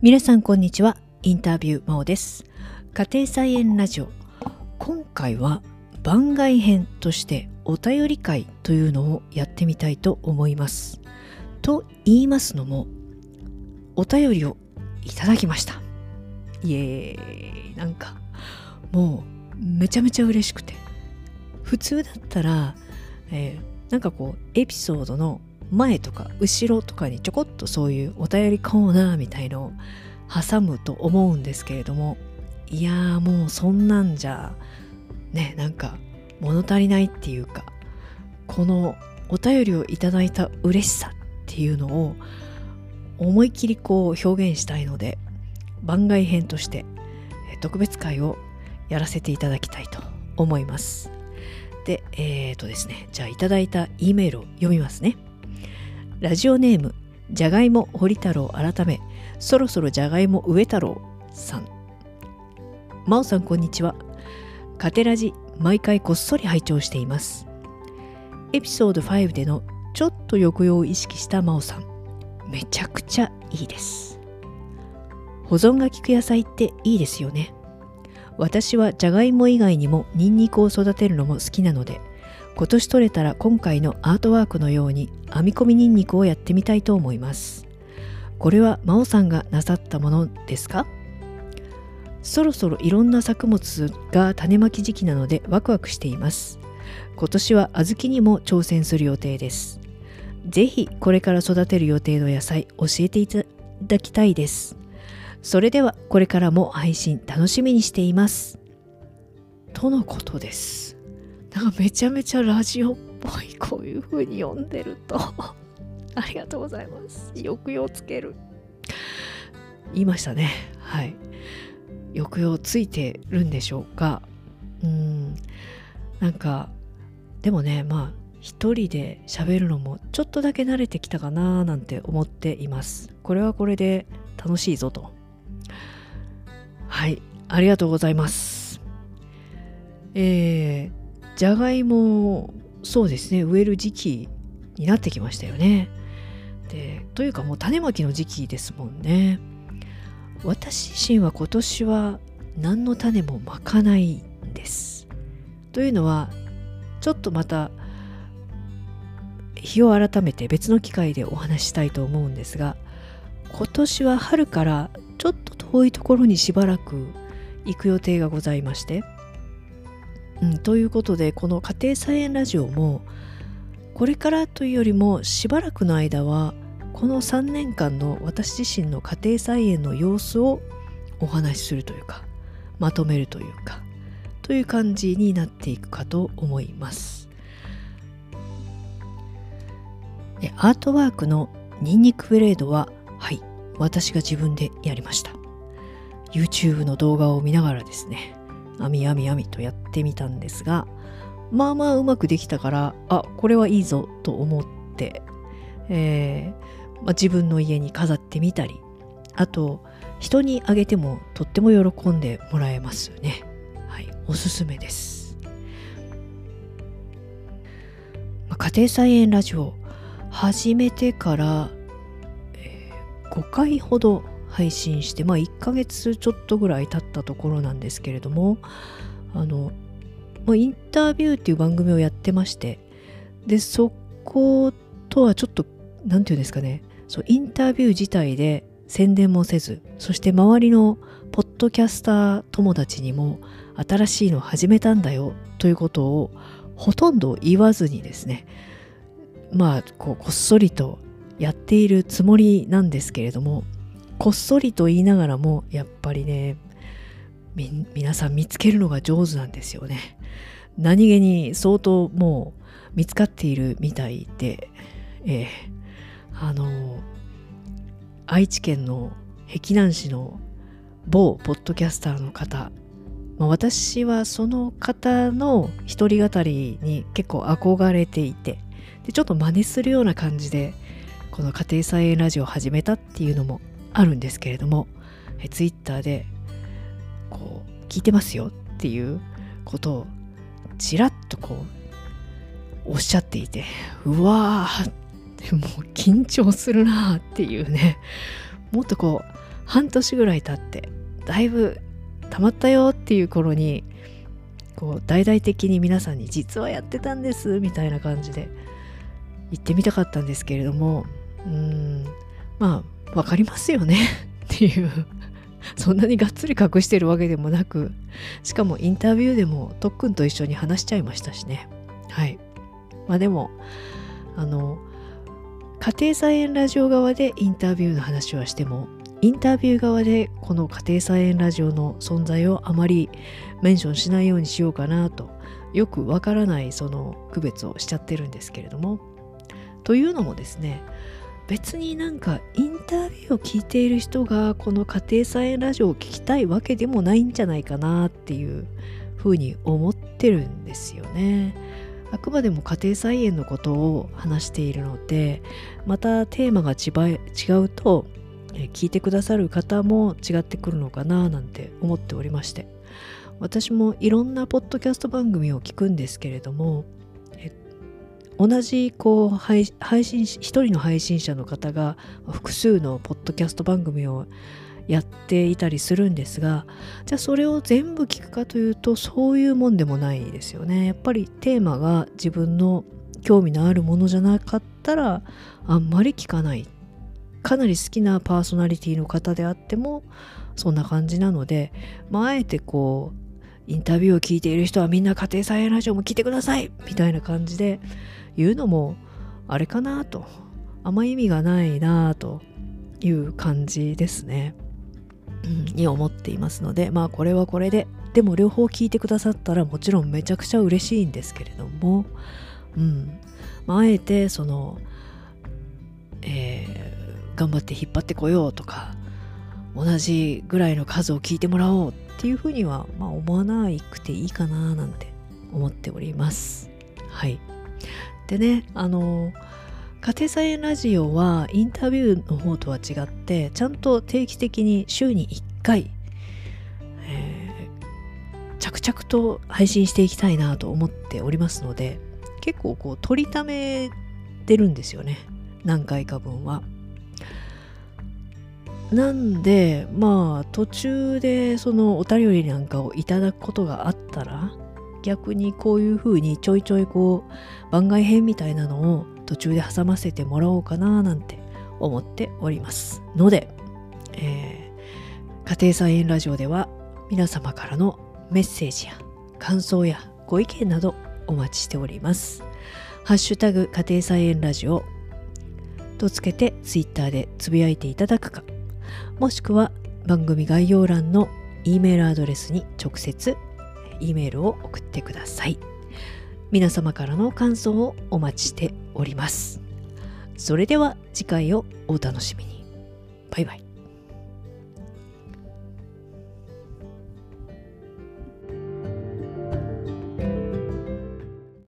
皆さんこんにちは。インタビュー真央です。家庭菜園ラジオ。今回は番外編としてお便り会というのをやってみたいと思います。と言いますのもお便りをいただきました。イエーイ。なんかもうめちゃめちゃ嬉しくて。普通だったら、えー、なんかこうエピソードの前とか後ろとかにちょこっとそういうお便りコーナーみたいのを挟むと思うんですけれどもいやーもうそんなんじゃねなんか物足りないっていうかこのお便りをいただいた嬉しさっていうのを思い切りこう表現したいので番外編として特別会をやらせていただきたいと思います。でえっ、ー、とですねじゃあいただいた E メールを読みますね。ラジオネームじゃがいも堀太郎改めそろそろじゃがいも上太郎さん。真央さんこんにちは。カテラジ毎回こっそり拝聴しています。エピソード5でのちょっと抑揚を意識した真央さん。めちゃくちゃいいです。保存が効く野菜っていいですよね。私はじゃがいも以外にもニンニクを育てるのも好きなので今年取れたら今回のアートワークのように編み込みニンニクをやってみたいと思います。これは真央さんがなさったものですか？そろそろいろんな作物が種まき時期なのでワクワクしています。今年は小豆にも挑戦する予定です。ぜひこれから育てる予定の野菜教えていただきたいです。それではこれからも配信楽しみにしています。とのことです。なんかめちゃめちゃラジオっぽいこういう風に読んでると。ありがとうございます。抑揚つける。言いましたね。はい。抑揚ついてるんでしょうか。うん。なんかでもねまあ一人で喋るのもちょっとだけ慣れてきたかななんて思っています。これはこれで楽しいぞと。はい。ありがとうございます。えー、じゃがいもそうですね植える時期になってきましたよね。でというかもう種まきの時期ですもんね。私自身は今年は何の種もまかないんです。というのはちょっとまた日を改めて別の機会でお話したいと思うんですが今年は春からちょっと遠いところにしばらく行く予定がございましてうん、ということでこの家庭菜園ラジオもこれからというよりもしばらくの間はこの3年間の私自身の家庭菜園の様子をお話しするというかまとめるというかという感じになっていくかと思います。アートワークのニンニクブレードははい私が自分でやりました。YouTube の動画を見ながらですねあみあみあみとやってみたんですがまあまあうまくできたからあこれはいいぞと思って、えーまあ、自分の家に飾ってみたりあと人にあげてもとっても喜んでもらえますね。はいおすすめです、まあ、家庭菜園ラジオ始めてから、えー、5回ほど配信して、まあ、1ヶ月ちょっとぐらい経ったところなんですけれどもあの、まあ、インタビューっていう番組をやってましてでそことはちょっと何て言うんですかね。そうインタビュー自体で宣伝もせずそして周りのポッドキャスター友達にも新しいの始めたんだよということをほとんど言わずにですねまあこうこっそりとやっているつもりなんですけれどもこっそりと言いながらもやっぱりね皆さん見つけるのが上手なんですよね。何気に相当もう見つかっているみたいで、えー、あの愛知県の碧南市の某ポッドキャスターの方、まあ、私はその方の一人語りに結構憧れていてでちょっと真似するような感じでこの家庭菜園ラジオを始めたっていうのもあるんですけれどもえツイッターでこう聞いてますよっていうことをちらっとこうおっしゃっていてうわーってもう緊張するなっていうねもっとこう半年ぐらい経ってだいぶ溜まったよっていう頃にこう大々的に皆さんに実はやってたんですみたいな感じで言ってみたかったんですけれどもうんまあ分かりますよね。っていう。そんなにがっつり隠してるわけでもなく。しかもインタビューでもとっくんと一緒に話しちゃいましたしね。はい。まあでもあの家庭菜園ラジオ側でインタビューの話はしてもインタビュー側でこの家庭菜園ラジオの存在をあまりメンションしないようにしようかなとよくわからないその区別をしちゃってるんですけれども。というのもですね別になんかインタビューを聞いている人がこの家庭菜園ラジオを聞きたいわけでもないんじゃないかなっていうふうに思ってるんですよね。あくまでも家庭菜園のことを話しているのでまたテーマが違うと聞いてくださる方も違ってくるのかななんて思っておりまして私もいろんなポッドキャスト番組を聞くんですけれども同じこう配信一人の配信者の方が複数のポッドキャスト番組をやっていたりするんですがじゃあそれを全部聞くかというとそういうもんでもないですよね。やっぱりテーマが自分の興味のあるものじゃなかったらあんまり聞かない。かなり好きなパーソナリティの方であってもそんな感じなので、まあ、あえてこうインタビューを聞いている人はみんな家庭菜園ラジオも聞いてくださいみたいな感じで言うのもあれかなとあんま意味がないなという感じですね、うん、に思っていますのでまあこれはこれででも両方聞いてくださったらもちろんめちゃくちゃ嬉しいんですけれども、うんまあ、あえてその、えー、頑張って引っ張ってこようとか同じぐらいの数を聞いてもらおうっていうふうには、まあ、思わなくていいかななんて思っております。はい。でねあの家庭菜園ラジオはインタビューの方とは違ってちゃんと定期的に週に1回、えー、着々と配信していきたいなと思っておりますので結構こう取りためてるんですよね何回か分は。なんでまあ途中でそのお便りなんかをいただくことがあったら逆にこういう風にちょいちょいこう番外編みたいなのを途中で挟ませてもらおうかななんて思っておりますので、えー、家庭菜園ラジオでは皆様からのメッセージや感想やご意見などお待ちしております。ハッシュタグ家庭菜園ラジオとつけてツイッターでつぶやいていただくかもしくは番組概要欄の E メールアドレスに直接 E メールを送ってください。皆様からの感想をお待ちしております。それでは次回をお楽しみに。バイバイ。